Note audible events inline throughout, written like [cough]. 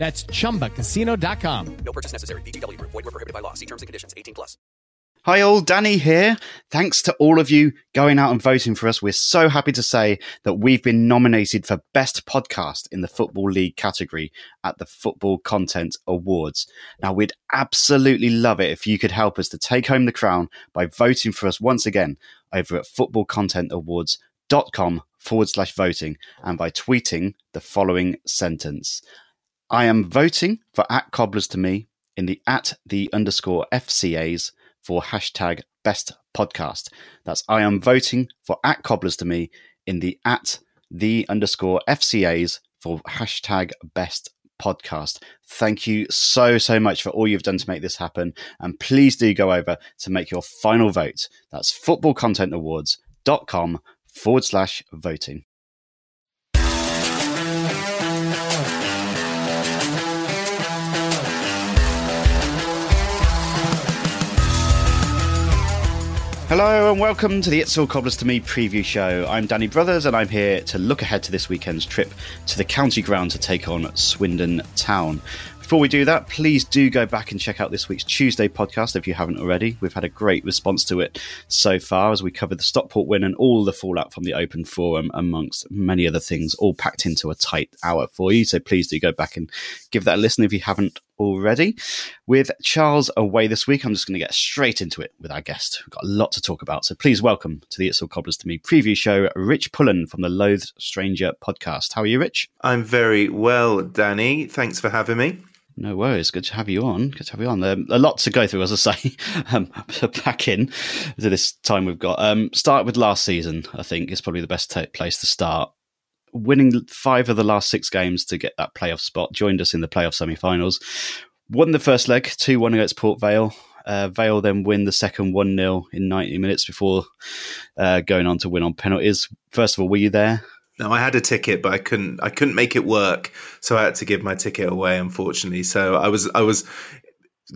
That's chumbacasino.com. No purchase necessary. VGW Group. Void were prohibited by law. See terms and conditions. 18 plus. Hi all, Danny here. Thanks to all of you going out and voting for us. We're so happy to say that we've been nominated for Best Podcast in the Football League category at the Football Content Awards. Now, we'd absolutely love it if you could help us to take home the crown by voting for us once again over at footballcontentawards.com forward slash voting and by tweeting the following sentence. I am voting for at cobblers to me in the at the underscore FCAs for hashtag best podcast. That's I am voting for at cobblers to me in the at the underscore FCAs for hashtag best podcast. Thank you so, so much for all you've done to make this happen. And please do go over to make your final vote. That's footballcontentawards.com forward slash voting. Hello and welcome to the It's All Cobblers to Me preview show. I'm Danny Brothers and I'm here to look ahead to this weekend's trip to the county ground to take on Swindon Town. Before we do that, please do go back and check out this week's Tuesday podcast if you haven't already. We've had a great response to it so far as we cover the Stockport win and all the fallout from the Open Forum, amongst many other things, all packed into a tight hour for you. So please do go back and give that a listen if you haven't already. With Charles away this week, I'm just going to get straight into it with our guest. We've got a lot to talk about. So please welcome to the It's All Cobblers to Me preview show, Rich Pullen from the Loathed Stranger podcast. How are you, Rich? I'm very well, Danny. Thanks for having me. No worries. Good to have you on. Good to have you on. Um, a lot to go through, as I say. [laughs] Um, [laughs] back in to this time we've got. Um, start with last season. I think is probably the best t- place to start. Winning five of the last six games to get that playoff spot. Joined us in the playoff semi-finals. Won the first leg, two one against Port Vale. Uh, Vale then win the second one 0 in ninety minutes before uh, going on to win on penalties. First of all, were you there? No, I had a ticket, but I couldn't. I couldn't make it work, so I had to give my ticket away. Unfortunately, so I was I was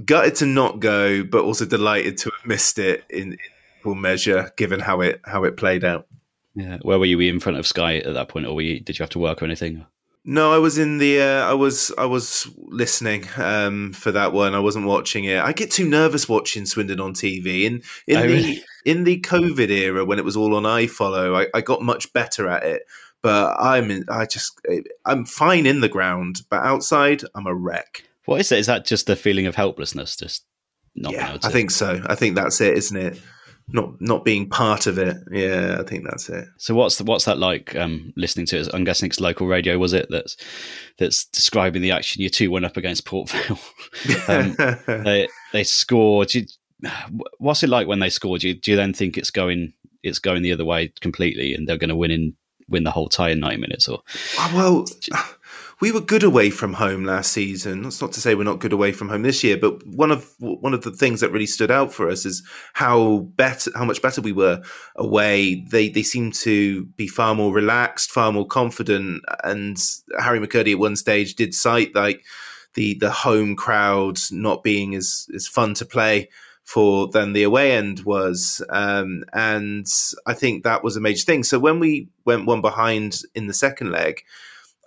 gutted to not go, but also delighted to have missed it in, in full measure, given how it how it played out. Yeah, where were you? Were you in front of Sky at that point, or you, did you have to work or anything? No, I was in the. Uh, I was. I was listening um, for that one. I wasn't watching it. I get too nervous watching Swindon on TV. And in Oh, the really? in the COVID era, when it was all on iFollow, I, I got much better at it. But I'm. In, I just. I'm fine in the ground, but outside, I'm a wreck. What is it? Is that just the feeling of helplessness? Just not yeah, to. I think so. I think that's it, isn't it? Not not being part of it. Yeah, I think that's it. So what's the, what's that like? Um, listening to it, I'm guessing it's local radio. Was it that's that's describing the action? You two went up against Port Vale. [laughs] um, [laughs] they they scored. You, what's it like when they scored? Do you, do you then think it's going it's going the other way completely, and they're going to win in win the whole tie in 90 minutes? Or Ah, well, we were good away from home last season. That's not to say we're not good away from home this year, but one of one of the things that really stood out for us is how better, how much better we were away. They they seem to be far more relaxed, far more confident. And Harry McKirdy at one stage did cite like the the home crowd not being as as fun to play for than the away end was. Um, and I think that was a major thing. So when we went one behind in the second leg,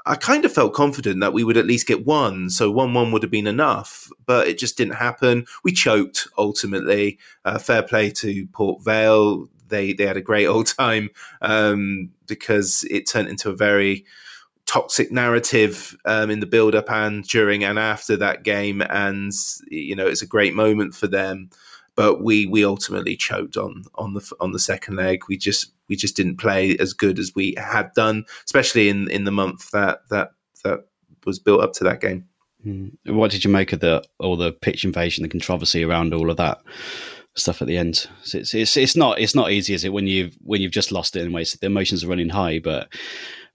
I kind of felt confident that we would at least get one. So 1 1 would have been enough, but it just didn't happen. We choked ultimately. Uh, fair play to Port Vale. They, they had a great [laughs] old time um, because it turned into a very toxic narrative um, in the build up and during and after that game. And, you know, it's a great moment for them but we we ultimately choked on on the on the second leg. We just we just didn't play as good as we had done, especially in in the month that that that was built up to that game. Hmm. What did you make of the all the pitch invasion, the controversy around all of that stuff at the end? It's it's it's not it's not easy, is it? When you've when you've just lost it in ways, the emotions are running high, but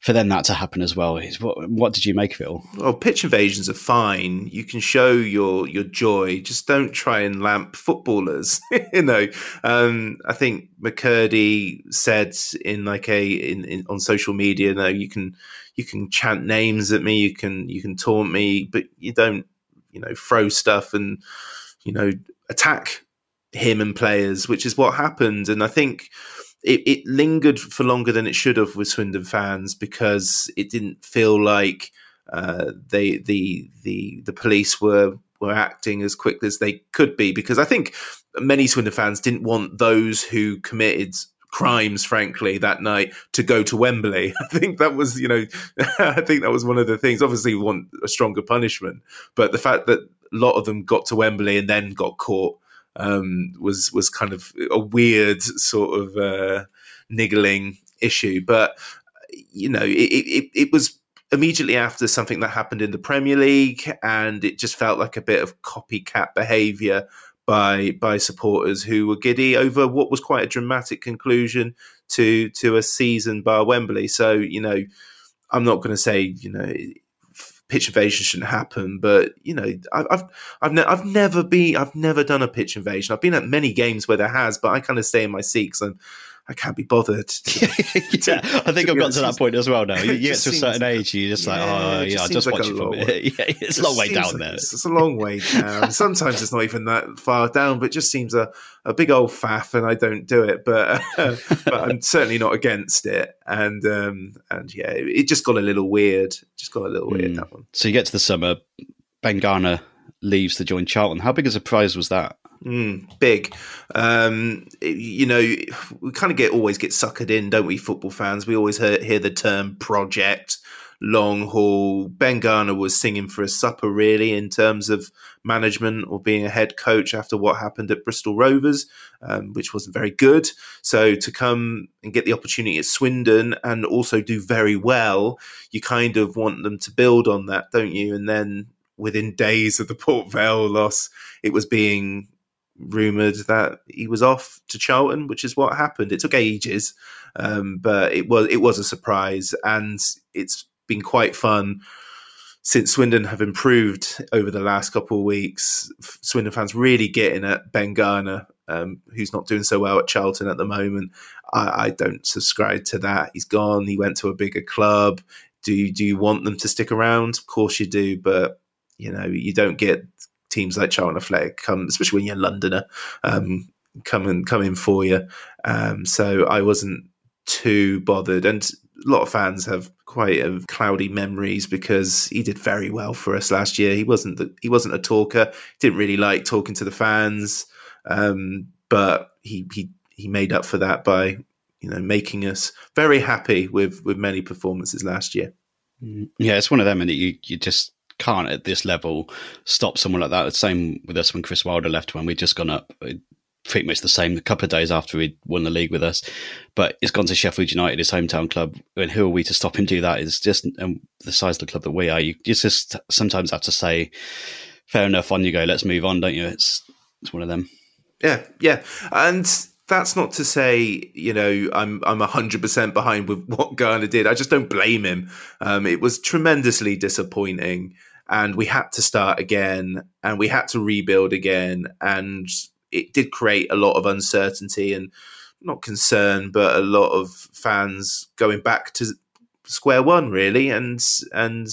for then that to happen as well. What, what did you make of it all? Well, pitch invasions are fine. You can show your your joy. Just don't try and lamp footballers. [laughs] you know, um, I think McKirdy said in like a in, in on social media, no, you can you can chant names at me, you can you can taunt me, but you don't you know throw stuff and you know attack him and players, which is what happened. And I think it, it lingered for longer than it should have with Swindon fans because it didn't feel like uh, they the the the police were were acting as quickly as they could be because I think many Swindon fans didn't want those who committed crimes, frankly, that night to go to Wembley. [laughs] I think that was, you know, [laughs] I think that was one of the things. Obviously, we want a stronger punishment, but the fact that a lot of them got to Wembley and then got caught um, was was kind of a weird sort of uh, niggling issue. But you know, it, it, it was immediately after something that happened in the Premier League, and it just felt like a bit of copycat behaviour by by supporters who were giddy over what was quite a dramatic conclusion to to a season by Wembley. So you know, I'm not going to say you know pitch invasion shouldn't happen. But you know, I, I've I've ne- I've never been I've never done a pitch invasion. I've been at many games where there has, but I kind of stay in my seat because I'm I can't be bothered. To, [laughs] yeah, I think I've got to that point as well now. [laughs] You, get to a certain age, you're just like, oh, yeah, I'll just like watch it from it. [laughs] yeah, it's a long way down like there. It's, it's, a long way down. Sometimes it's not even that far down, but it just seems a, a big old faff, and I don't do it. But uh, but I'm certainly not against it. And um, and yeah, it, it just got a little weird. Just got a little weird mm. that one. So you get to the summer, Ben Garner leaves to join Charlton. How big a surprise was that? Mm, big. Um, you know, we kind of get always get suckered in, don't we, football fans? We always hear, hear the term project, long haul. Ben Garner was singing for a supper, really, in terms of management or being a head coach after what happened at Bristol Rovers, um, which wasn't very good. So to come and get the opportunity at Swindon and also do very well, you kind of want them to build on that, don't you? And then within days of the Port Vale loss, it was being rumored that he was off to Charlton, which is what happened. It took ages, um, but it was it was a surprise, and it's been quite fun since Swindon have improved over the last couple of weeks. Swindon fans really getting at Ben Garner, um, who's not doing so well at Charlton at the moment. I, I, don't subscribe to that. He's gone. He went to a bigger club. Do do you want them to stick around? Of course you do, but you know you don't get teams like Charlton Athletic come, especially when you're a Londoner, um, come and come in for you. Um, so I wasn't too bothered, and a lot of fans have quite cloudy memories because he did very well for us last year. He wasn't the, he wasn't a talker. Didn't really like talking to the fans, um, but he he he made up for that by you know making us very happy with with many performances last year. Mm, yeah, it's one of them, and you you just can't at this level stop someone like that. The same with us when Chris Wilder left when we'd just gone up pretty much the same a couple of days after he'd won the league with us. But it's gone to Sheffield United, his hometown club. And who are we to stop him do that? It's just um, the size of the club that we are. You just sometimes have to say, fair enough, on you go, let's move on, don't you? It's it's one of them. Yeah, yeah. And that's not to say you know I'm I'm hundred percent behind with what Garner did. I just don't blame him. Um, it was tremendously disappointing, and we had to start again, and we had to rebuild again, and it did create a lot of uncertainty and not concern, but a lot of fans going back to square one really, and and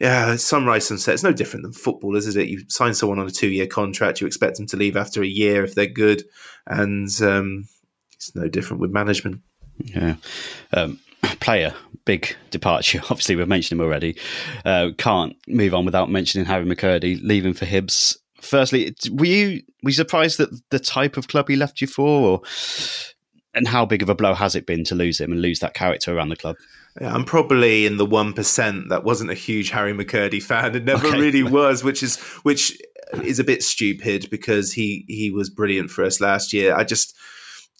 yeah, sunrise sunset. It's no different than footballers, is it? You sign someone on a two-year contract, you expect them to leave after a year if they're good, and um, it's no different with management. Yeah. Um, [clears throat] player, big departure. [laughs] Obviously, we've mentioned him already. Uh, can't move on without mentioning Harry McKirdy leaving for Hibs. Firstly, were you were you surprised that the type of club he left you for, or and how big of a blow has it been to lose him and lose that character around the club? Yeah, I'm probably in the one percent that wasn't a huge Harry McKirdy fan and never okay. really was, which is which is a bit stupid because he he was brilliant for us last year. I just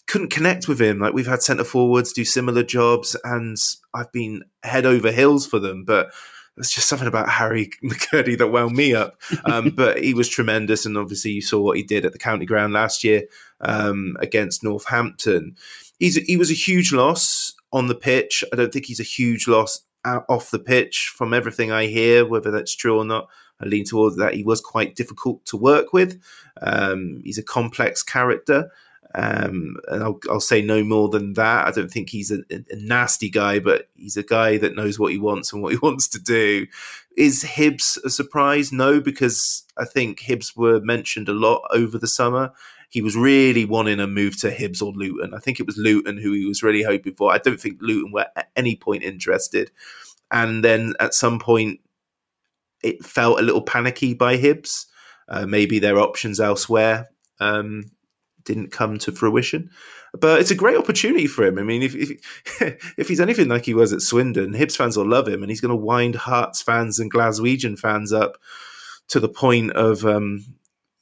couldn't connect with him. Like we've had centre forwards do similar jobs, and I've been head over heels for them, but. There's just something about Harry [laughs] McKirdy that wound me up. Um, [laughs] but he was tremendous, and obviously you saw what he did at the county ground last year um, against Northampton. He's he was a huge loss on the pitch. I don't think he's a huge loss off the pitch from everything I hear, whether that's true or not. I lean towards that. He was quite difficult to work with. Um, he's a complex character. Um, and I'll, I'll, say no more than that. I don't think he's a, a, nasty guy, but he's a guy that knows what he wants and what he [laughs] wants to do. Is Hibs a surprise? No, because I think Hibs were mentioned a lot over the summer. He was really wanting a move to Hibs or Luton. I think it was Luton who he was really hoping for. I don't think Luton were at any point interested. And then at some point, it felt a little panicky by Hibs. Uh, maybe their options elsewhere. Um, didn't come to fruition. But it's a great opportunity for him. I mean, if if, [laughs] if he's anything like he was at Swindon, Hibs fans will love him, and he's going to wind Hearts fans and Glaswegian fans up to the point of um,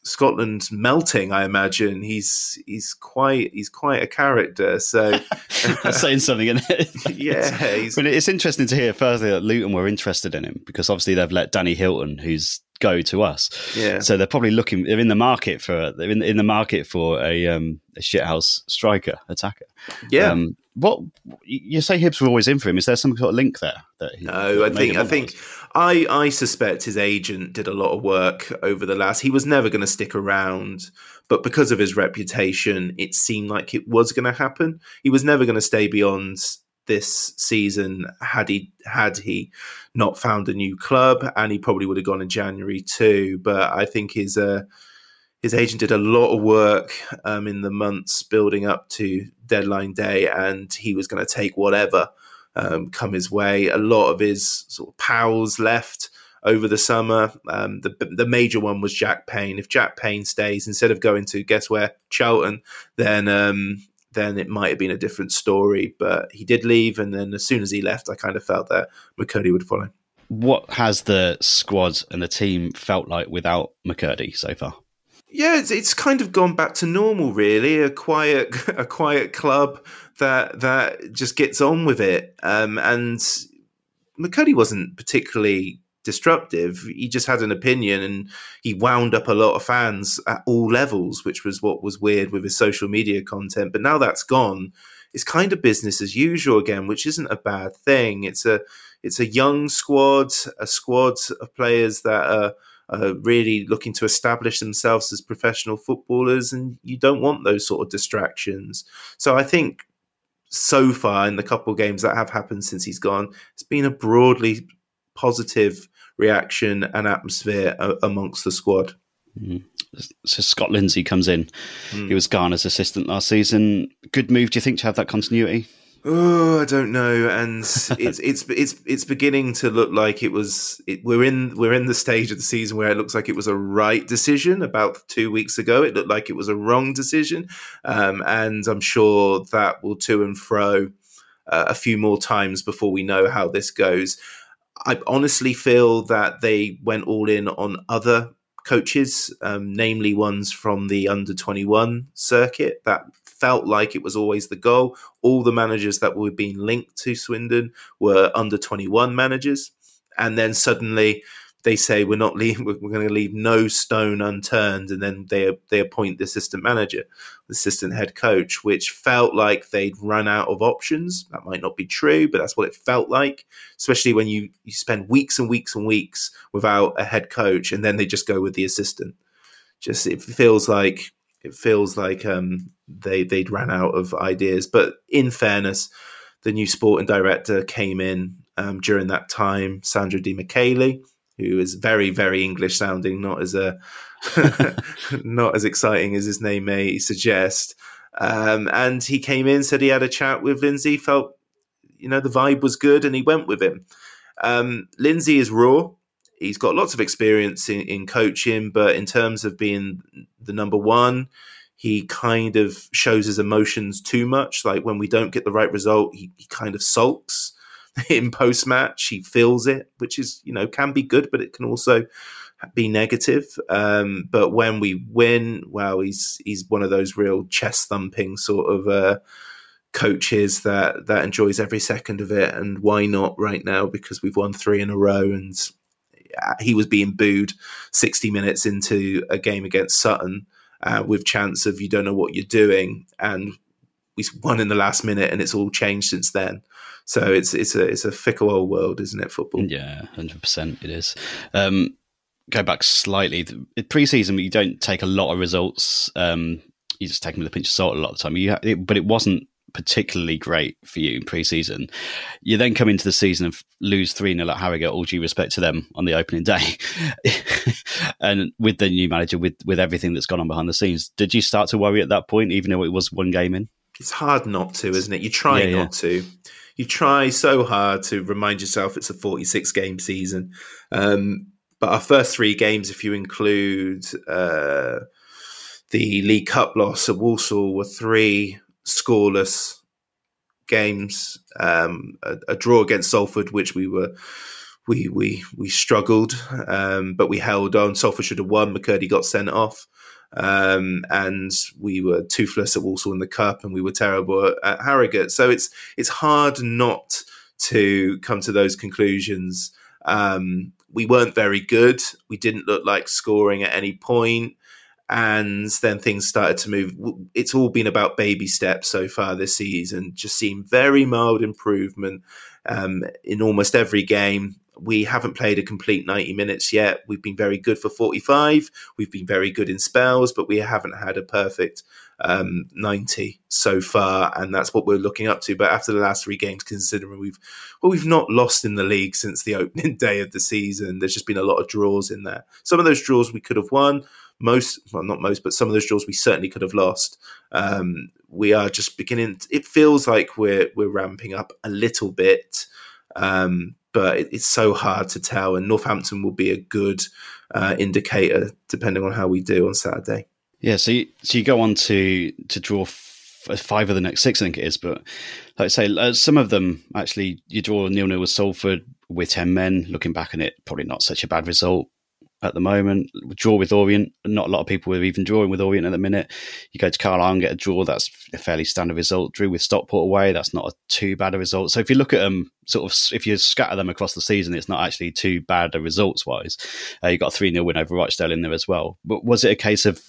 Scotland melting. I imagine he's he's quite he's quite a character. So [laughs] [laughs] saying something, isn't it? yeah, [laughs] but it's interesting to hear. Firstly, that Luton were interested in him because obviously they've let Danny Hylton, who's go to us. Yeah. So they're probably looking. They're in the market for. They're in, in the market for a um, a shithouse striker attacker. Yeah. Um, what you say? Hibs were always in for him. Is there some sort of link there? That he, no, I think I think I I suspect his agent did a lot of work over the last. He was never going to stick around, but because of his reputation, it seemed like it was going to happen. He was never going to stay beyond this season had he had he not found a new club, and he probably would have gone in January too. But I think his uh, his agent did a lot of work um, in the months building up to deadline day, and he was going to take whatever um, come his way. A lot of his sort of pals left over the summer. Um, the the major one was Jack Payne. If Jack Payne stays instead of going to guess where Charlton, then um, then it might have been a different story. But he did leave, and then as soon as he left, I kind of felt that McKirdy would follow. What has the squad and the team felt like without McKirdy so far? Yeah, it's, it's kind of gone back to normal, really. A quiet, [laughs] a quiet club that that just gets on with it. Um, and McKirdy wasn't particularly disruptive. He just had an opinion and he wound up a lot of fans at all levels, which was what was weird with his social media content. But now that's gone, it's kind of business as usual again, which isn't a bad thing. It's a it's a young squad, a squad of players that are, are really looking to establish themselves as professional footballers, and you don't want those sort of distractions. So I think so far in the couple of games that have happened since he's gone, it's been a broadly positive reaction and atmosphere amongst the squad. Mm. So Scott Lindsay comes in. Mm. He was Garner's assistant last season. Good move, do you think, to have that continuity? Oh, I don't know, and it's [laughs] it's it's it's beginning to look like it was. It, we're in we're in the stage of the season where it looks like it was a right decision. About two weeks ago, it looked like it was a wrong decision, um, and I'm sure that will to and fro uh, a few more times before we know how this goes. I honestly feel that they went all in on other coaches, um, namely ones from the under 21 circuit. That felt like it was always the goal. All the managers that were being linked to Swindon were under 21 managers. And then suddenly they say we're not leaving, [laughs] we're going to leave no stone unturned, and then they they appoint the assistant manager, the assistant head coach, which felt like they'd run out of options. That might not be true, but that's what it felt like. Especially when you you spend weeks and weeks and weeks without a head coach, and then they just go with the assistant. Just it feels like it feels like um, they they'd ran out of ideas. But in fairness, the new sporting director came in um, during that time. Sandro Di Michele, who is very, very English sounding, not as a [laughs] not as exciting as his name may suggest. Um, and he came in, said he had a chat with Lindsay, felt you know the vibe was good, and he went with him. Um, Lindsay is raw. He's got lots of experience in, in coaching, but in terms of being the number one, he kind of shows his emotions too much. Like when we don't get the right result, he, he kind of sulks [laughs] in post match. He feels it, which is, you know, can be good, but it can also be negative. Um, but when we win, well, he's he's one of those real chest thumping sort of uh, coaches that that enjoys every second of it. And why not right now? Because we've won three in a row, and he was being booed 60 minutes into a game against Sutton uh, with chance of you don't know what you're doing, and we won in the last minute, and it's all changed since then. So it's it's a it's a fickle old world, isn't it? Football. Yeah, hundred percent. It is. Um, go back slightly. Pre-season, you don't take a lot of results. Um, you just take them with a pinch of salt a lot of the time. You, it, but it wasn't particularly great for you in pre-season. You then come into the season and lose 3 0 at Harrogate, all due respect to them on the opening day. [laughs] and with the new manager, with, with everything that's gone on behind the scenes, did you start to worry at that point, even though it was one game in? It's hard not to, isn't it? You try yeah, not yeah. to. You try so hard to remind yourself it's a 46 game season. Um, but our first three games, if you include uh, the League Cup loss at Walsall, were three scoreless games. Um, a, a, draw against Salford, which we were we we we struggled, um, but we held on. Salford should have won. McKirdy got sent off, um, and we were toothless at Walsall in the cup, and we were terrible at, at Harrogate. So it's it's hard not to come to those conclusions. Um, we weren't very good. We didn't look like scoring at any point. And then things started to move. It's all been about baby steps so far this season. Just seen very mild improvement um, in almost every game. We haven't played a complete 90 minutes yet. We've been very good for 45. We've been very good in spells, but we haven't had a perfect um, 90 so far, and that's what we're looking up to. But after the last three games, considering we've well, we've not lost in the league since the [laughs] opening day of the season. There's just been a lot of draws in there. Some of those draws we could have won. Most, well, not most, but some of those draws we certainly could have lost. Um, we are just beginning. It feels like we're we're ramping up a little bit. Um, but it, it's so hard to tell. And Northampton will be a good uh, indicator depending on how we do on Saturday. Yeah, so you, so you go on to to draw five of the next six, I think it is. But like I say, uh, some of them actually you draw nil nil with Salford with ten men. Looking back on it, probably not such a bad result at the moment. Draw with Orient. Not a lot of people are even drawing with Orient at the minute. You go to Carlisle and get a draw. That's a fairly standard result. Drew with Stockport away. That's not a too bad a result. So if you look at them, sort of, if you scatter them across the season, it's not actually too bad a results wise. Uh, you got a 3 0 win over Rochdale in there as well. But was it a case of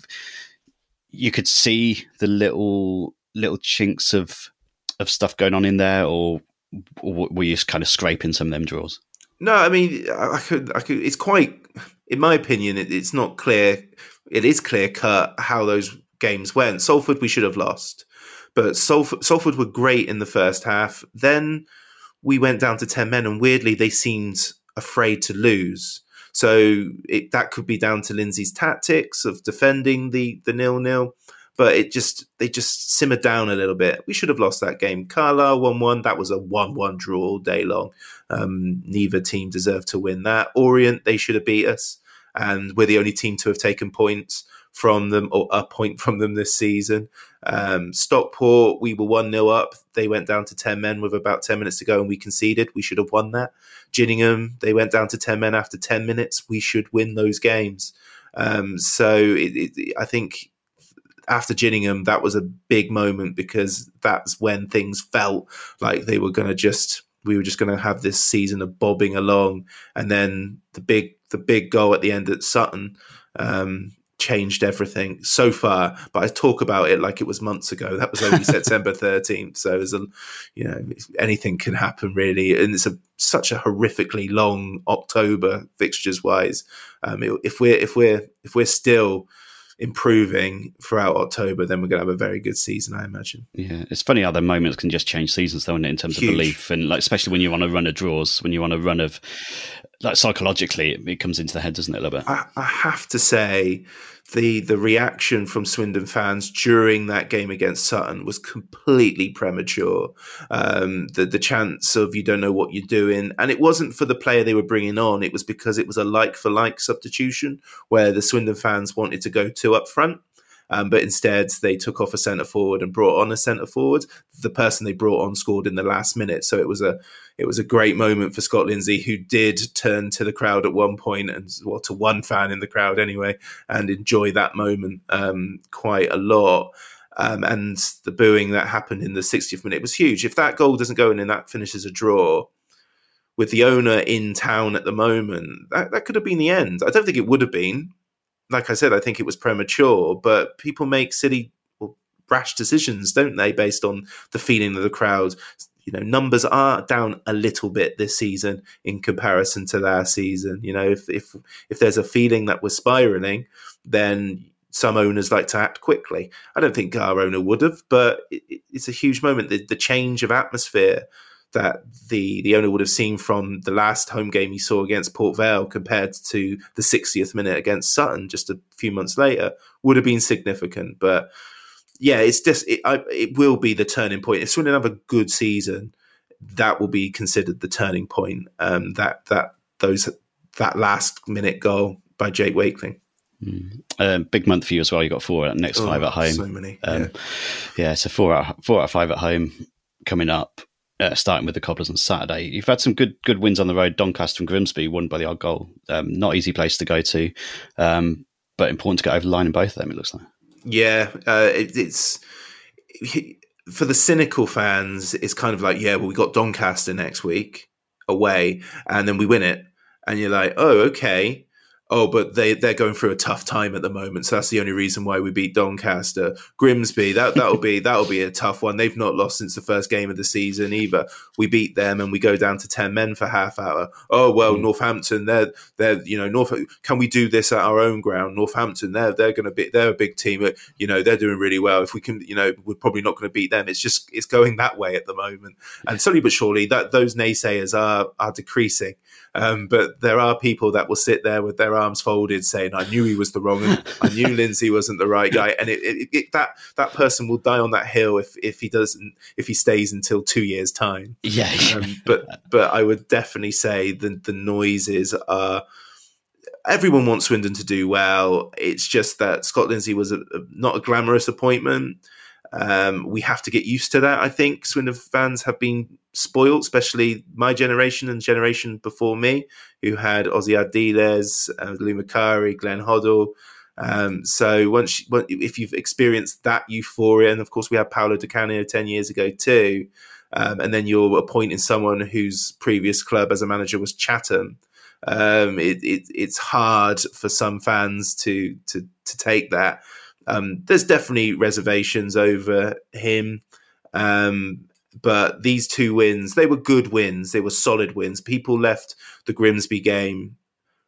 you could see the little little chinks of of stuff going on in there, or, or were you just kind of scraping some of them draws? No, I mean, I could, I could. It's quite in my opinion, it, it's not clear. It is clear cut how those games went. Salford, we should have lost, but Salford, Salford were great in the first half. Then we went down to ten men, and weirdly, they seemed afraid to lose. So it, that could be down to Lindsay's tactics of defending the the nil nil, but it just they just simmered down a little bit. We should have lost that game. Carlisle one one. That was a one one draw all day long. Um, neither team deserved to win that. Orient, they should have beat us, and we're the only team to have taken points from them or a point from them this season. Um, Stockport, we were 1 0 up. They went down to 10 men with about 10 minutes to go and we conceded. We should have won that. Gillingham, they went down to 10 men after 10 minutes. We should win those games. Um, so it, it, I think after Gillingham, that was a big moment because that's when things felt like they were going to just we were just going to have this season of bobbing along, and then the big the big goal at the end at Sutton um, changed everything so far. But I talk about it like it was months ago. That was only [laughs] September thirteenth, so it's a you know anything can happen really, and it's a such a horrifically long October fixtures wise. Um, if we're if we're if we're still improving throughout October, then we're going to have a very good season, I imagine. Yeah, it's funny how the moments can just change seasons, though, in terms Huge. of belief and like especially when you're on a run of draws, when you're on a run of like psychologically, it, it comes into the head, doesn't it, a little bit? I, I have to say, the the reaction from Swindon fans during that game against Sutton was completely premature. Um, the the chance of you don't know what you're doing, and it wasn't for the player they were bringing on. It was because it was a like for like substitution where the Swindon fans wanted to go two up front. Um, but instead, they took off a centre forward and brought on a centre forward. The person they brought on scored in the last minute, so it was a it was a great moment for Scott Lindsay, who did turn to the crowd at one point and well to one fan in the crowd anyway, and enjoy that moment um, quite a lot. Um, and the booing that happened in the 60th minute was huge. If that goal doesn't go in and that finishes a draw, with the owner in town at the moment, that, that could have been the end. I don't think it would have been. Like I said, I think it was premature, but people make silly or rash decisions, don't they, based on the feeling of the crowd? You know, numbers are down a little bit this season in comparison to last season. You know, if if if there's a feeling that we're spiraling, then some owners like to act quickly. I don't think our owner would have, but it, it's a huge moment. The, the change of atmosphere that the the owner would have seen from the last home game he saw against Port Vale compared to the 60th minute against Sutton just a few months later would have been significant. But yeah, it's just it, I, it will be the turning point. If Swindon have a good season, that will be considered the turning point. Um, that that those that last minute goal by Jake Wakeling. Um, big month for you as well. You got four next Oh, five at home. So many. Um, yeah. yeah, so four out four out of five at home coming up. Uh, starting with the Cobblers on Saturday, you've had some good good wins on the road. Doncaster and Grimsby won by the odd goal. Um, not easy place to go to, um, but important to get over the line in both of them. It looks like. Yeah, uh, it, it's [laughs] for the cynical fans. It's kind of like, yeah, well, we got Doncaster next week away, and then we win it, and you're like, oh, okay. Oh, but they they're going through a tough time at the moment, so that's the only reason why we beat Doncaster. Grimsby, that that'll be that'll be a tough one. They've not lost since the first game of the season either. We beat them and we go down to ten men for half hour. Oh well, hmm. Northampton, they're they're you know North. Can we do this at our own ground? Northampton, they're they're going to be they're a big team. You know they're doing really well. If we can, you know, we're probably not going to beat them. It's just it's going that way at the moment, and slowly but surely that those naysayers are are decreasing. Um, but there are people that will sit there with their arms folded, saying, "I knew he was the wrong, I knew [laughs] Lindsay wasn't the right guy," and it, it, it, that that person will die on that hill if if he doesn't if he stays until two years time. Yeah, Um, but but I would definitely say the the noises are. Everyone wants Swindon to do well. It's just that Scott Lindsay was a, a, not a glamorous appointment. Um, we have to get used to that. I think Swindon fans have been spoiled, especially my generation and generation before me, who had Ossie Ardiles, uh, Lou Macari, Glenn Hoddle. Um, so once, you, if you've experienced that euphoria, and of course we had Paolo Di Canio ten years ago too, um, and then you're appointing someone whose previous club as a manager was Chatham. Um, it, it, it's hard for some fans to to to take that. Um, there's definitely reservations over him. Um, but these two wins, they were good wins. They were solid wins. People left the Grimsby game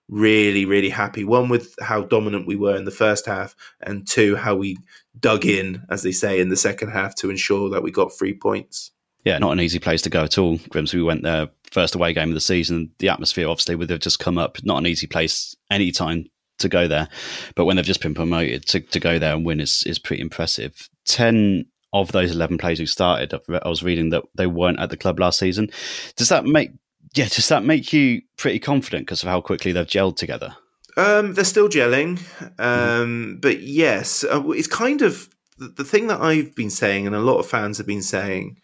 really, really happy. One with how dominant we were in the first half, and two, how we dug in, as they say, in the second half to ensure that we got three points. Yeah, not an easy place to go at all. Grimsby went there first away game of the season. The atmosphere, obviously, would have just come up. Not an easy place any time to go there. But when they've just been promoted, to, to go there and win is, is pretty impressive. 10 of those 11 players who started, I was reading that they weren't at the club last season. Does that make, yeah, does that make you pretty confident because of how quickly they've gelled together? Um, they're still gelling. Um, but yes, uh, it's kind of the, the thing that I've been saying, and a lot of fans have been saying,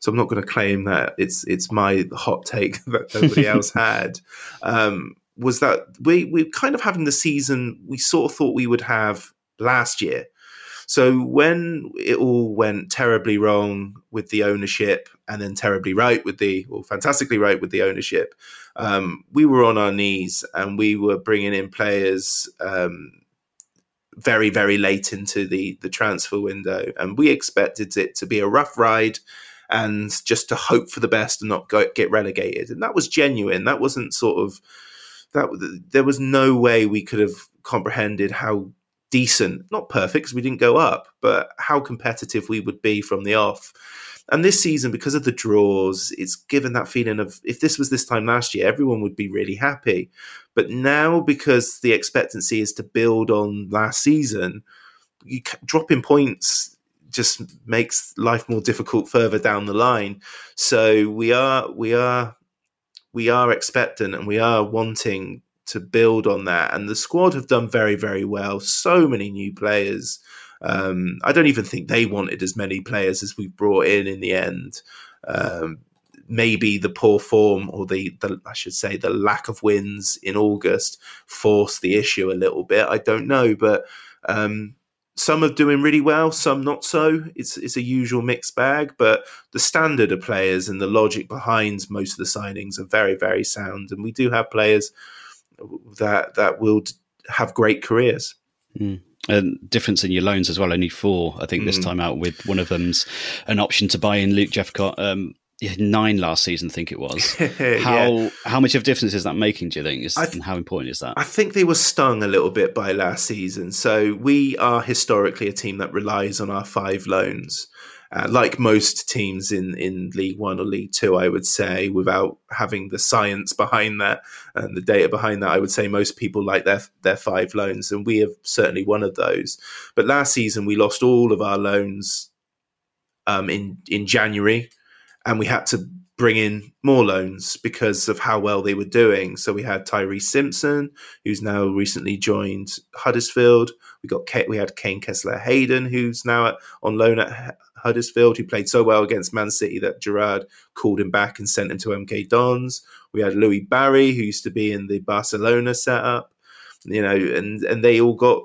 so I'm not going to claim that it's it's my hot take [laughs] that nobody else [laughs] had. Um, was that we we kind of having the season we sort of thought we would have last year. So when it all went terribly wrong with the ownership, and then terribly right with the, or fantastically right with the ownership, um, we were on our knees and we were bringing in players um, very very late into the the transfer window, and we expected it to be a rough ride and just to hope for the best and not go, get relegated, and that was genuine. That wasn't sort of that there was no way we could have comprehended how decent, not perfect because we didn't go up, but how competitive we would be from the off. And this season, because of the draws, it's given that feeling of if this was this time last year, everyone would be really happy. But now, because the expectancy is to build on last season, you dropping points just makes life more difficult further down the line. So we are we are we are expectant and we are wanting to build on that. And the squad have done very very well. So many new players. Um, I don't even think they wanted as many players as we've brought in in the end. Um, maybe the poor form or the, the, I should say the lack of wins in August forced the issue a little bit. I don't know, but um, some are doing really well, some not so. It's it's a usual mixed bag, but the standard of players and the logic behind most of the signings are very very sound, and we do have players that that will have great careers. Mm. And difference in your loans as well. Only four, I think, this mm. time out. With one of them's an option to buy in Luke Jeffcott. Um, nine last season, I think it was. [laughs] How yeah. how much of a difference is that making? Do you think? Is, th- and how important is that? I think they were stung a little bit by last season. So we are historically a team that relies on our five loans. Uh, like most teams in, in League One or League Two, I would say, without having the science behind that and the data behind that, I would say most people like their their five loans, and we have certainly one of those. But last season, we lost all of our loans um, in in January and we had to bring in more loans because of how well they were doing. So we had Tyreece Simpson, who's now recently joined Huddersfield. We got we had Kaine Kesler Hayden, who's now at, on loan at Huddersfield, who played so well against Man City that Gerrard called him back and sent him to MK Dons. We had Louie Barry, who used to be in the Barcelona setup, you know, and and they all got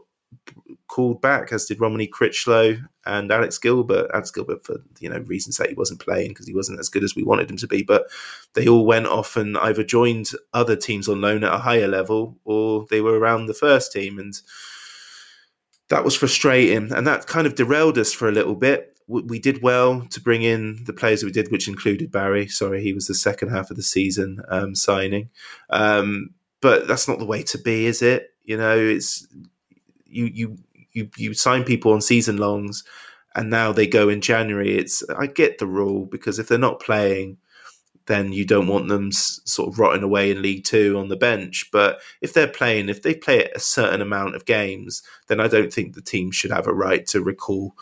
called back, as did Romoney Crichlow and Alex Gilbert. Alex Gilbert for you know reasons that he wasn't playing because he wasn't as good as we wanted him to be. But they all went off and either joined other teams on loan at a higher level or they were around the first team, and that was frustrating. And that kind of derailed us for a little bit. We did well to bring in the players we did, which included Barry. Sorry, he was the second half of the season um, signing. Um, but that's not the way to be, is it? You know, it's you you you you sign people on season longs, and now they go in January. It's I get the rule because if they're not playing, then you don't want them sort of rotting away in League Two on the bench. But if they're playing, if they play a certain amount of games, then I don't think the team should have a right to recall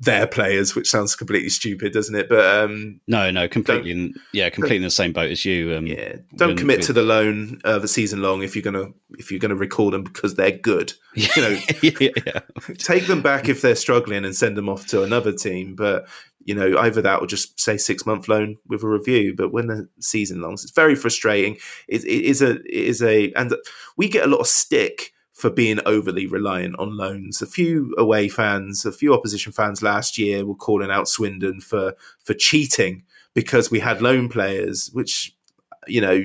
their players, which sounds completely stupid, doesn't it? But um, no, no, completely, in, yeah, completely in the same boat as you. Um, yeah, don't when, commit to the loan of a season long if you're gonna if you're gonna recall them because they're good. [laughs] You know, yeah, yeah. take them back if they're struggling and send them off to another team. But you know, either that or just say six month loan with a review. But when the season longs, it's very frustrating. It, it is a it is a and we get a lot of stick for being overly reliant on loans. A few away fans, a few opposition fans last year were calling out Swindon for for cheating because we had loan players, which you know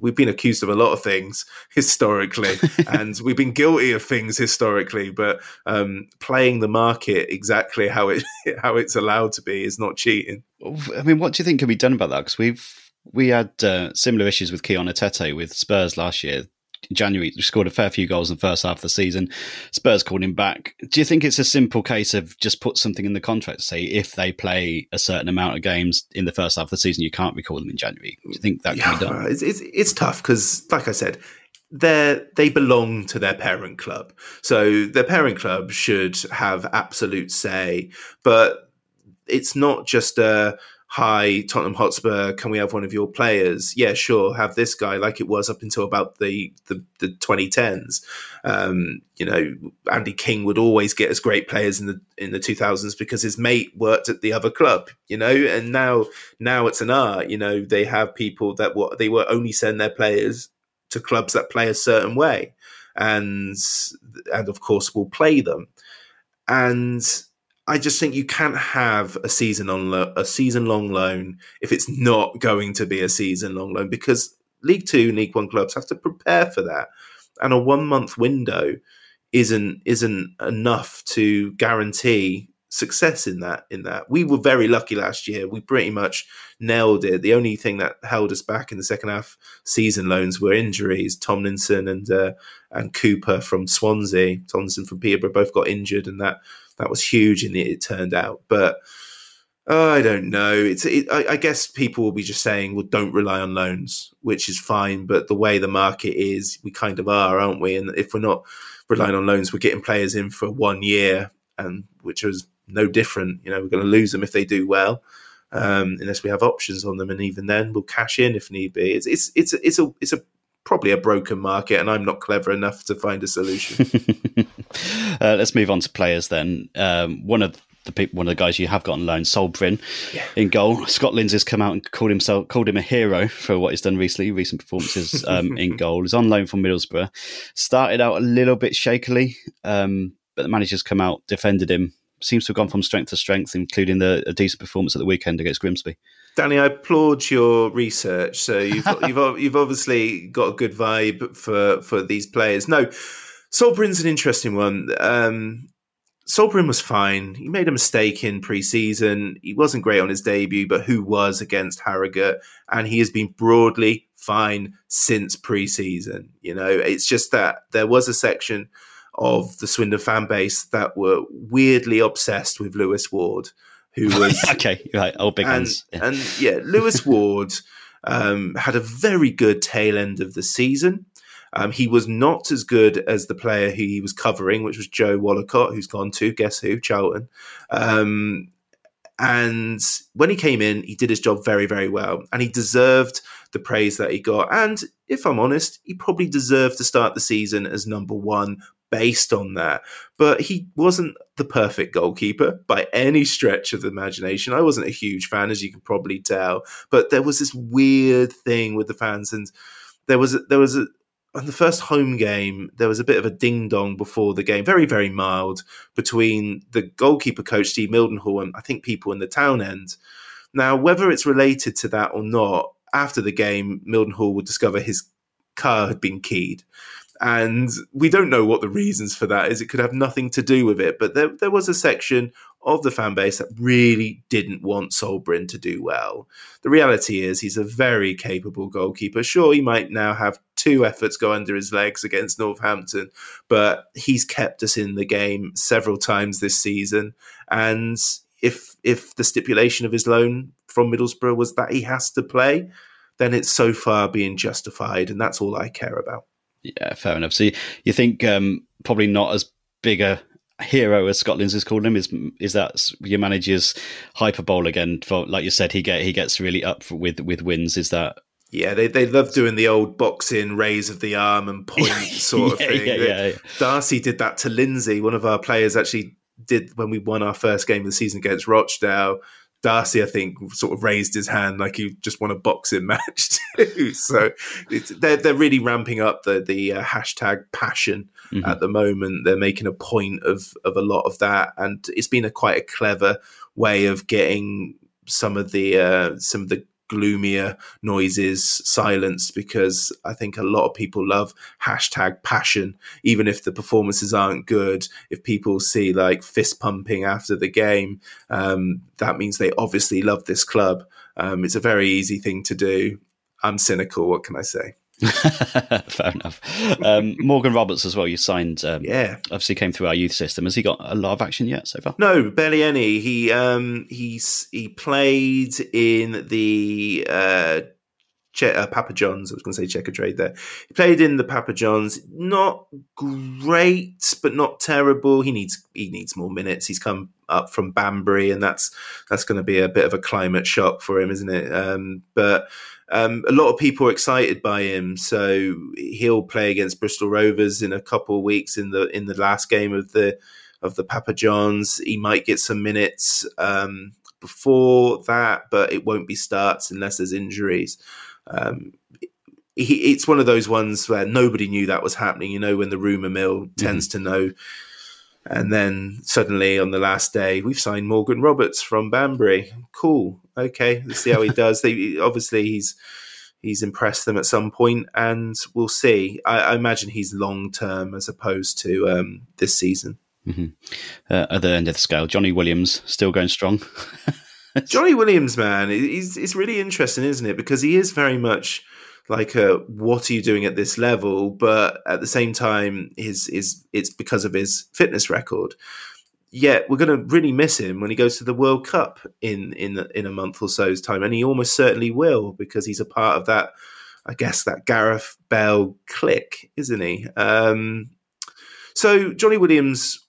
we've been accused of a lot of things [laughs] historically, [laughs] and we've been guilty of things historically. But um, playing the market exactly how it [laughs] how it's allowed to be is not cheating. I mean, what do you think can be done about that? Because we've we had uh, similar issues with Kion Etete with Spurs last year. January scored a fair few goals in the first half of the season. Spurs called him back. Do you think it's a simple case of just put something in the contract to say if they play a certain amount of games in the first half of the season, you can't recall them in January? Do you think that can yeah, be done? It's, it's, it's tough because, like I said, they they belong to their parent club, so their parent club should have absolute say. But it's not just a hi Tottenham Hotspur, can we have one of your players? Yeah, sure, have this guy, like it was up until about the the, the 2010s. Um, you know, Andy King would always get us great players in the in the 2000s because his mate worked at the other club. You know, and now now it's an art. You know, they have people that will they will only send their players to clubs that play a certain way, and and of course will play them, and I just think you can't have a season on lo- a season long loan if it's not going to be a season long loan because League Two, League One clubs have to prepare for that, and a one month window isn't isn't enough to guarantee success in that in that. We were very lucky last year. We pretty much nailed it. The only thing that held us back in the second half season loans were injuries. Tomlinson and uh, and cooper from swansea tomlinson from peterborough both got injured and that that was huge and it, it turned out but uh, I don't know. It's. It, I, I, guess people will be just saying, "Well, don't rely on loans," which is fine. But the way the market is, we kind of are, aren't we? And if we're not relying on loans, we're getting players in for one year, and which is no different. You know, we're going to lose them if they do well, um, unless we have options on them, and even then, we'll cash in if need be. It's it's it's a, it's a it's a probably a broken market, and I'm not clever enough to find a solution. [laughs] uh, let's move on to players then. Um, one of the people, one of the guys you have got on loan, Sol Brynn, yeah. in goal. Scott Lindsay's come out and called himself called him a hero for what he's done recently, recent performances um, [laughs] in goal. He's on loan from Middlesbrough. Started out a little bit shakily, um, but the manager's come out, defended him. Seems to have gone from strength to strength, including the, a decent performance at the weekend against Grimsby. Danny, I applaud your research. So you've [laughs] you've you've obviously got a good vibe for for these players. No, Sol Brynn's an interesting one. Um, Sol Brynn was fine. He made a mistake in pre-season. He wasn't great on his debut, but who was against Harrogate? And he has been broadly fine since pre-season. You know, it's just that there was a section of the Swindon fan base that were weirdly obsessed with Lewis Ward, who [laughs] was okay, right, oh big and, Yeah. And yeah, Lewis [laughs] Ward um, had a very good tail end of the season. Um, he was not as good as the player who he was covering, which was Joe Wollacott, who's gone to guess who, Charlton. Um, and when he came in, he did his job very, very well, and he deserved the praise that he got. And if I'm honest, he probably deserved to start the season as number one based on that. But he wasn't the perfect goalkeeper by any stretch of the imagination. I wasn't a huge fan, as you can probably tell. But there was this weird thing with the fans, and there was there was a, on the first home game, there was a bit of a ding dong before the game, very, very mild, between the goalkeeper coach, Steve Mildenhall, and I think people in the town end. Now, whether it's related to that or not, after the game, Mildenhall would discover his car had been keyed. And we don't know what the reasons for that is. It could have nothing to do with it, but there, there was a section of the fan base that really didn't want Sol Brynn to do well. The reality is he's a very capable goalkeeper. Sure, he might now have two efforts go under his legs against Northampton, but he's kept us in the game several times this season. And if if the stipulation of his loan from Middlesbrough was that he has to play, then it's so far being justified, and that's all I care about. Yeah, fair enough. So you, you think um, probably not as big a hero as Scott Lindsay's called him is is that your manager's hyperbole again for like you said he get he gets really up with with wins is that yeah, they they love doing the old boxing raise of the arm and [laughs] point sort of yeah, thing. Yeah, yeah, yeah. Darcy did that to Lindsay. One of our players actually did when we won our first game of the season against Rochdale. Darcy, I think, sort of raised his hand like he just won a boxing [laughs] match too. so they're they're really ramping up the the uh, hashtag passion mm-hmm. at the moment. They're making a point of of a lot of that, and it's been a quite a clever way of getting some of the uh, some of the gloomier noises silenced because I think a lot of people love hashtag passion, even if the performances aren't good. If people see like fist pumping after the game, um, that means they obviously love this club. Um, it's a very easy thing to do. I'm cynical. What can I say? [laughs] Fair enough. Um, Morgan Roberts as well. You signed. Um, yeah, obviously came through our youth system. Has he got a lot of action yet so far? No, barely any. He um, he's he played in the uh, che- uh, Papa John's. I was going to say Checkatrade there. He played in the Papa John's. Not great, but not terrible. He needs he needs more minutes. He's come up from Banbury, and that's that's going to be a bit of a climate shock for him, isn't it? Um, but um, a lot of people are excited by him, so he'll play against Bristol Rovers in a couple of weeks in the in the last game of the of the Papa Johns. He might get some minutes um, before that, but it won't be starts unless there's injuries. Um, he, it's one of those ones where nobody knew that was happening. You know, when the rumor mill mm-hmm. tends to know. And then suddenly on the last day, we've signed Morgan Roberts from Banbury. Cool okay, let's see how he does. They, obviously, he's he's impressed them at some point, and we'll see. I, I imagine he's long term as opposed to um, this season. Mm-hmm. Uh, other end of the scale, Johnny Williams still going strong. [laughs] Johnny Williams, man, he's it's really interesting, isn't it? Because he is very much like a what are you doing at this level? But at the same time his is it's because of his fitness record. Yet we're going to really miss him when he goes to the world cup in in in a month or so's time and he almost certainly will because he's a part of that i guess that gareth bale click isn't he? Um so johnny williams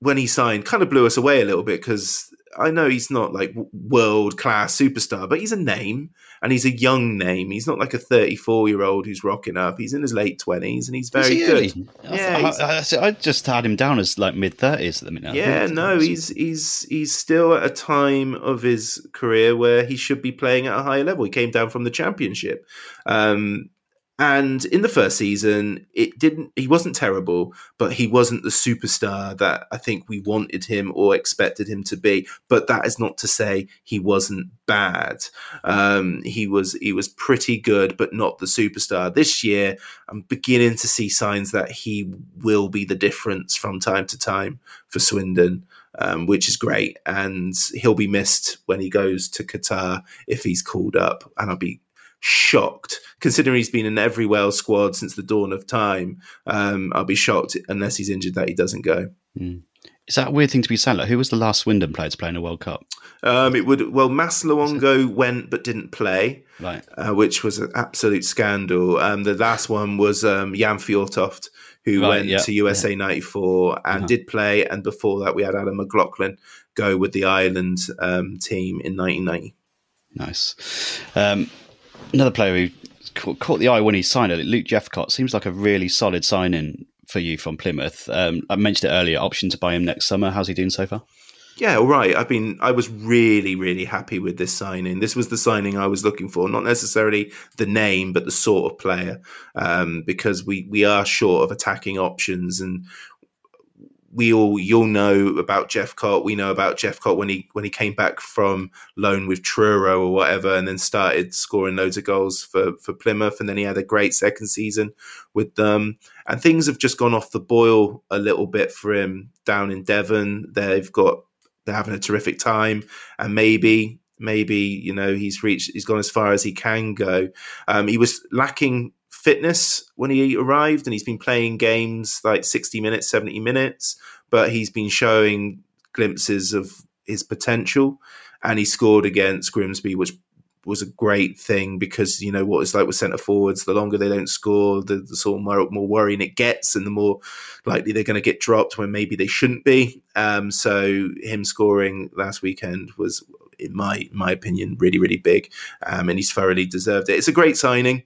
when he signed kind of blew us away a little bit because I know he's not like world class superstar, but he's a name and he's a young name. He's not like a 34 year old who's rocking up. He's in his late 20s and he's very he good. Yeah, I, I, I, just had him down as like mid 30s at the minute. Yeah, no, he's he's he's still at a time of his career where he should be playing at a higher level. He came down from the championship. Um, and in the first season, it didn't. He wasn't terrible, but he wasn't the superstar that I think we wanted him or expected him to be. But that is not to say he wasn't bad. Um, he was he was pretty good, but not the superstar. This year, I'm beginning to see signs that he will be the difference from time to time for Swindon. Um, which is great. And he'll be missed when he goes to Qatar if he's called up. And I'll be shocked, considering he's been in every Wales squad since the dawn of time. Um, I'll be shocked unless he's injured that he doesn't go. Mm. Is that a weird thing to be saying? Like, who was the last Swindon player to play in a World Cup? Um, it would well, Mass Luongo went but didn't play, right? Uh, which was an absolute scandal. Um, the last one was um, Jan Fjortoft, who right, went yeah, to USA yeah. '94 and uh-huh. did play, and before that we had Alan McLoughlin go with the Ireland um, team in 1990. Nice. Um, another player who caught, the eye when he signed it, Luke Jephcott, seems like a really solid signing for you from Plymouth. Um, I mentioned it earlier, option to buy him next summer. How's he doing so far? Yeah, all right. I've been, I was really, really happy with this signing. This was the signing I was looking for, not necessarily the name, but the sort of player, um, because we we are short of attacking options, and we all you'll know about Jephcott. We know about Jephcott when he when he came back from loan with Truro or whatever, and then started scoring loads of goals for for Plymouth, and then he had a great second season with them. And things have just gone off the boil a little bit for him down in Devon. They've got they're having a terrific time, and maybe maybe you know he's reached he's gone as far as he can go. Um, he was lacking fitness when he arrived, and he's been playing games like 60 minutes, 70 minutes, but he's been showing glimpses of his potential. And he scored against Grimsby, which was a great thing because you know what it's like with centre forwards. The longer they don't score, the, the sort of more, more, worrying it gets, and the more likely they're going to get dropped when maybe they shouldn't be. Um, so him scoring last weekend was, in my my opinion, really really big, um, and he's thoroughly deserved it. It's a great signing.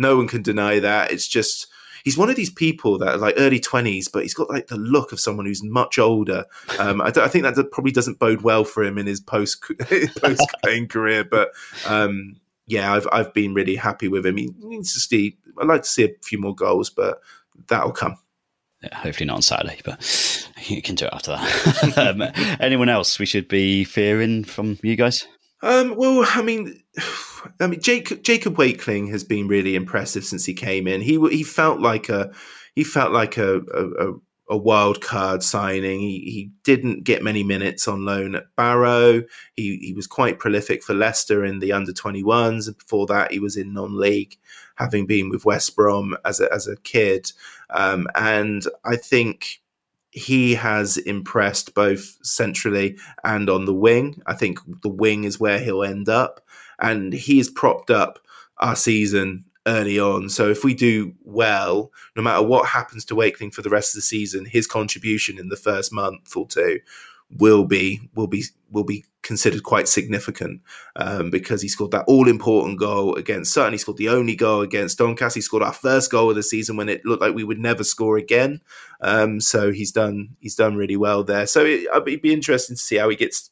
No one can deny that. It's just he's one of these people that are like early 20s but he's got like the look of someone who's much older um, I, I, think that probably doesn't bode well for him in his post [laughs] post playing career but um, yeah I've, I've been really happy with him he needs to see i'd like to see a few more goals but that'll come yeah, hopefully not on Saturday, but [laughs] you can do it after that. [laughs] um, anyone else we should be fearing from you guys? Um, well, I mean, I mean, Jake, Jacob Wakeling has been really impressive since he came in. He he felt like a he felt like a, a, a wild card signing. He he didn't get many minutes on loan at Barrow. He he was quite prolific for Leicester in the under 21s, and before that he was in non-league, having been with West Brom as a as a kid. Um, and I think he has impressed both centrally and on the wing. I think the wing is where he'll end up, and he's propped up our season early on. So if we do well, no matter what happens to Wakeling for the rest of the season, his contribution in the first month or two will be will be will be considered quite significant um, because he scored that all important goal against certainly scored the only goal against Doncaster. He scored our first goal of the season when it looked like we would never score again. Um, so he's done he's done really well there. So it, it'd be interesting to see how he gets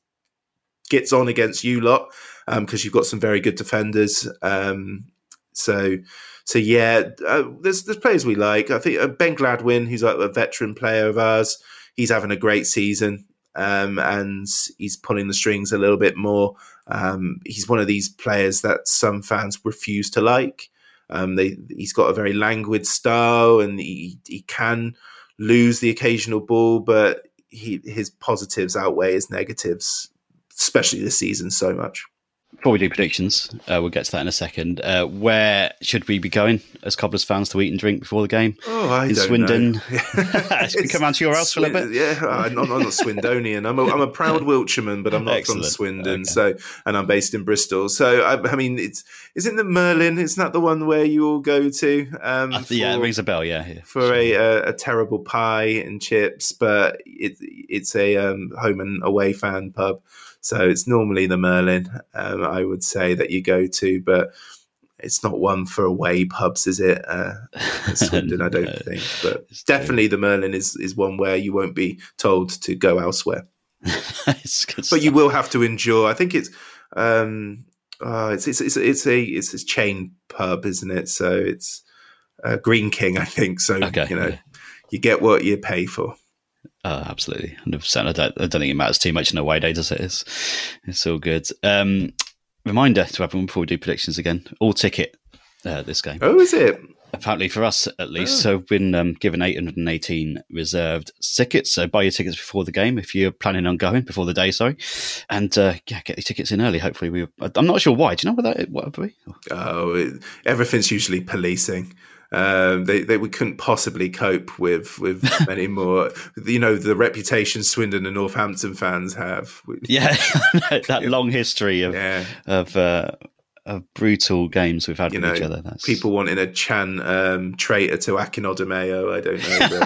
gets on against you lot because um, you've got some very good defenders. Um, so so yeah, uh, there's there's players we like. I think uh, Ben Gladwin, who's like a veteran player of ours, he's having a great season um, and he's pulling the strings a little bit more. Um, he's one of these players that some fans refuse to like. Um, they, he's got a very languid style, and he, he can lose the occasional ball, but he his positives outweigh his negatives, especially this season, so much. Before we do predictions, uh, we'll get to that in a second. Uh, where should we be going as Cobblers fans to eat and drink before the game? Oh, I in don't Swindon. know. [laughs] [laughs] Come round to your house for a little bit? Yeah, I'm not, I'm not Swindonian. I'm a, I'm a proud [laughs] Wiltshireman, but I'm not Excellent. from Swindon. Okay. So, and I'm based in Bristol. So, I, I mean, it's isn't the Merlin? Isn't that the one where you all go to? Um, I th- yeah, it rings a bell. Yeah, yeah. for a, a a terrible pie and chips, but it, it's a um, home and away fan pub. So it's normally the Merlin, um, I would say, that you go to, but it's not one for away pubs, is it? Uh, [laughs] Swindon, I don't think. But it's true. definitely the Merlin is, is one where you won't be told to go elsewhere. [laughs] But you will have to endure. I think it's. Um, uh, it's, it's it's it's a it's a chain pub, isn't it? So it's uh, Greene King, I think. So Okay, you know, you get what you pay for. Oh, absolutely, hundred percent. I don't, I don't think it matters too much in a way day, does it? It's, it's all good. Um, reminder to everyone before we do predictions again: all ticket uh, this game. Oh, is it? Apparently for us, at least. Oh. So we've been um, given 818 reserved tickets. So buy your tickets before the game if you're planning on going before the day. Sorry, and uh, yeah, get your tickets in early. Hopefully, we. I'm not sure why. Do you know what that what would be? Oh, it, everything's usually policing. Um, they, they we couldn't possibly cope with with [laughs] many more. You know the reputation Swindon and Northampton fans have. Yeah, [laughs] that long history of yeah. of uh, of brutal games we've had You with know, each other. That's people wanting a Chan um, traitor to Akin Odimayo. I don't know.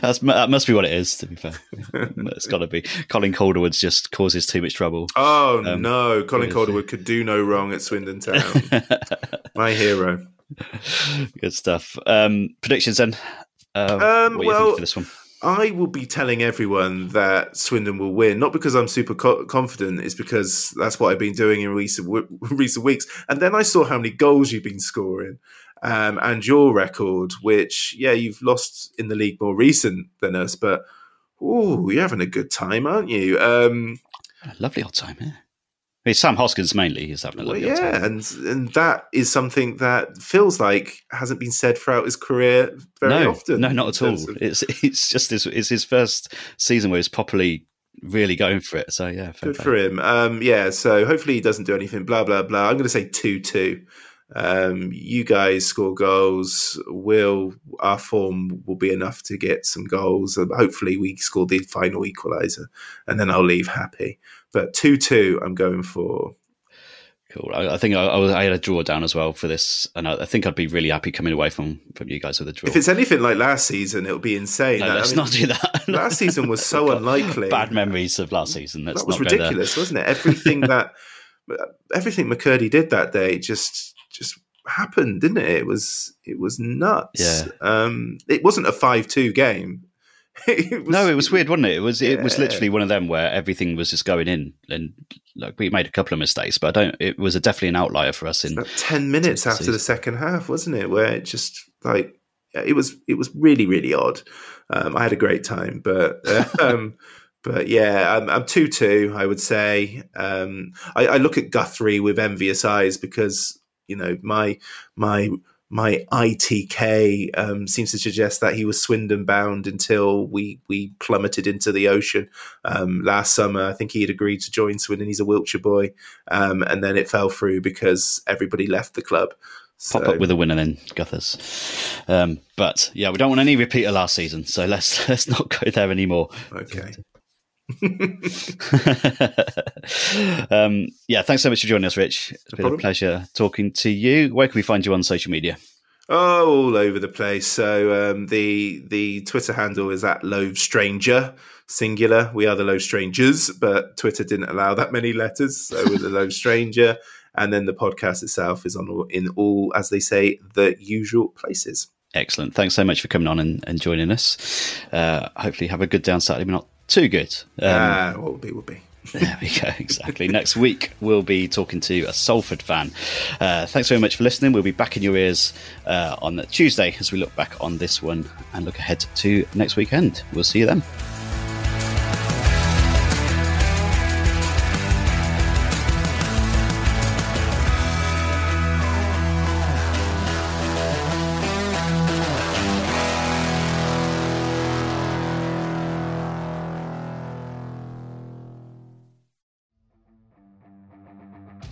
But, [laughs] uh, that must be what it is. To be fair, it's got to be. Colin Calderwood just causes too much trouble. oh Um, no, Colin. Calderwood could do no wrong at Swindon Town. My hero. [laughs] Good stuff. Um, predictions then. Uh, Um, what do you well, think for this one? I will be telling everyone that Swindon will win, not because I'm super co- confident, it's because that's what I've been doing in recent w- [laughs] recent weeks. And then I saw how many goals you've been scoring, um, and your record, which yeah, you've lost in the league more recent than us, but oh, you're having a good time, aren't you? Um, A lovely old time, yeah. I mean, Sam Hoskins mainly. He's having a well, lovely old yeah, and and that is something that feels like hasn't been said throughout his career very no, often. no, not at all. of- It's [laughs] it's just his, it's his first season where he's properly really going for it. So yeah, Good play. for him. Um, yeah, so hopefully he doesn't do anything. Blah blah blah. I'm going to say two two. Um, you guys score goals. Will our form will be enough to get some goals. And hopefully we score the final equaliser, and then I'll leave happy. But two two, I'm going for. Cool. I, I think I, I, was, I had a draw down as well for this, and I, I think I'd be really happy coming away from from you guys with a draw. If it's anything like last season, it'll be insane. no, I let's mean, not do that. [laughs] last season was so unlikely. Bad memories of last season. Let's that was ridiculous, wasn't it? Everything that [laughs] everything McKirdy did that day just just happened, didn't it? It was it was nuts. Yeah. Um, it wasn't a five-two game. [laughs] it No, it was weird, wasn't it? It was it was literally one of them where everything was just going in, and like we made a couple of mistakes, but I don't. It was a, definitely an outlier for us in About ten minutes Season. after the second half, wasn't it? Where it just like it was it was really really odd. Um, I had a great time, but [laughs] um, but yeah, I'm, I'm two two. I would say um, I, I look at Guthrie with envious eyes because you know my my my ITK um, seems to suggest that he was Swindon bound until we we plummeted into the ocean um, last summer. I think he had agreed to join Swindon. He's a Wiltshire boy, um, and then it fell through because everybody left the club. pop So- up with a winner then Guthers. Um, but yeah, we don't want any repeat of last season, so let's [laughs] let's not go there anymore. okay. [laughs] um, yeah, thanks so much for joining us, Rich. It's No been problem. a pleasure talking to you. Where can we find you on social media? Oh, all over the place. So um, the the Twitter handle is at Love Stranger, singular. We are the Love Strangers, but Twitter didn't allow that many letters, so we're the Love Stranger. And then the podcast itself is on all, in all, as they say, the usual places. Excellent. Thanks so much for coming on and, and joining us. Uh, hopefully, have a good day on Saturday, but not too good. Um, Ah, what will be will be. [laughs] There we go. Exactly. Next week, we'll be talking to a Salford fan. Uh, thanks very much for listening. We'll be back in your ears uh, on Tuesday as we look back on this one and look ahead to next weekend. We'll see you then.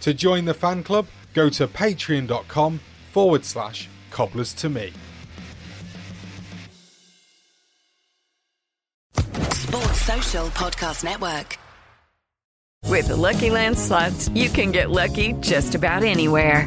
To join the fan club, go to patreon.com forward slash cobblers to me. Sports Social Podcast Network. With the Lucky Land slots, you can get lucky just about anywhere.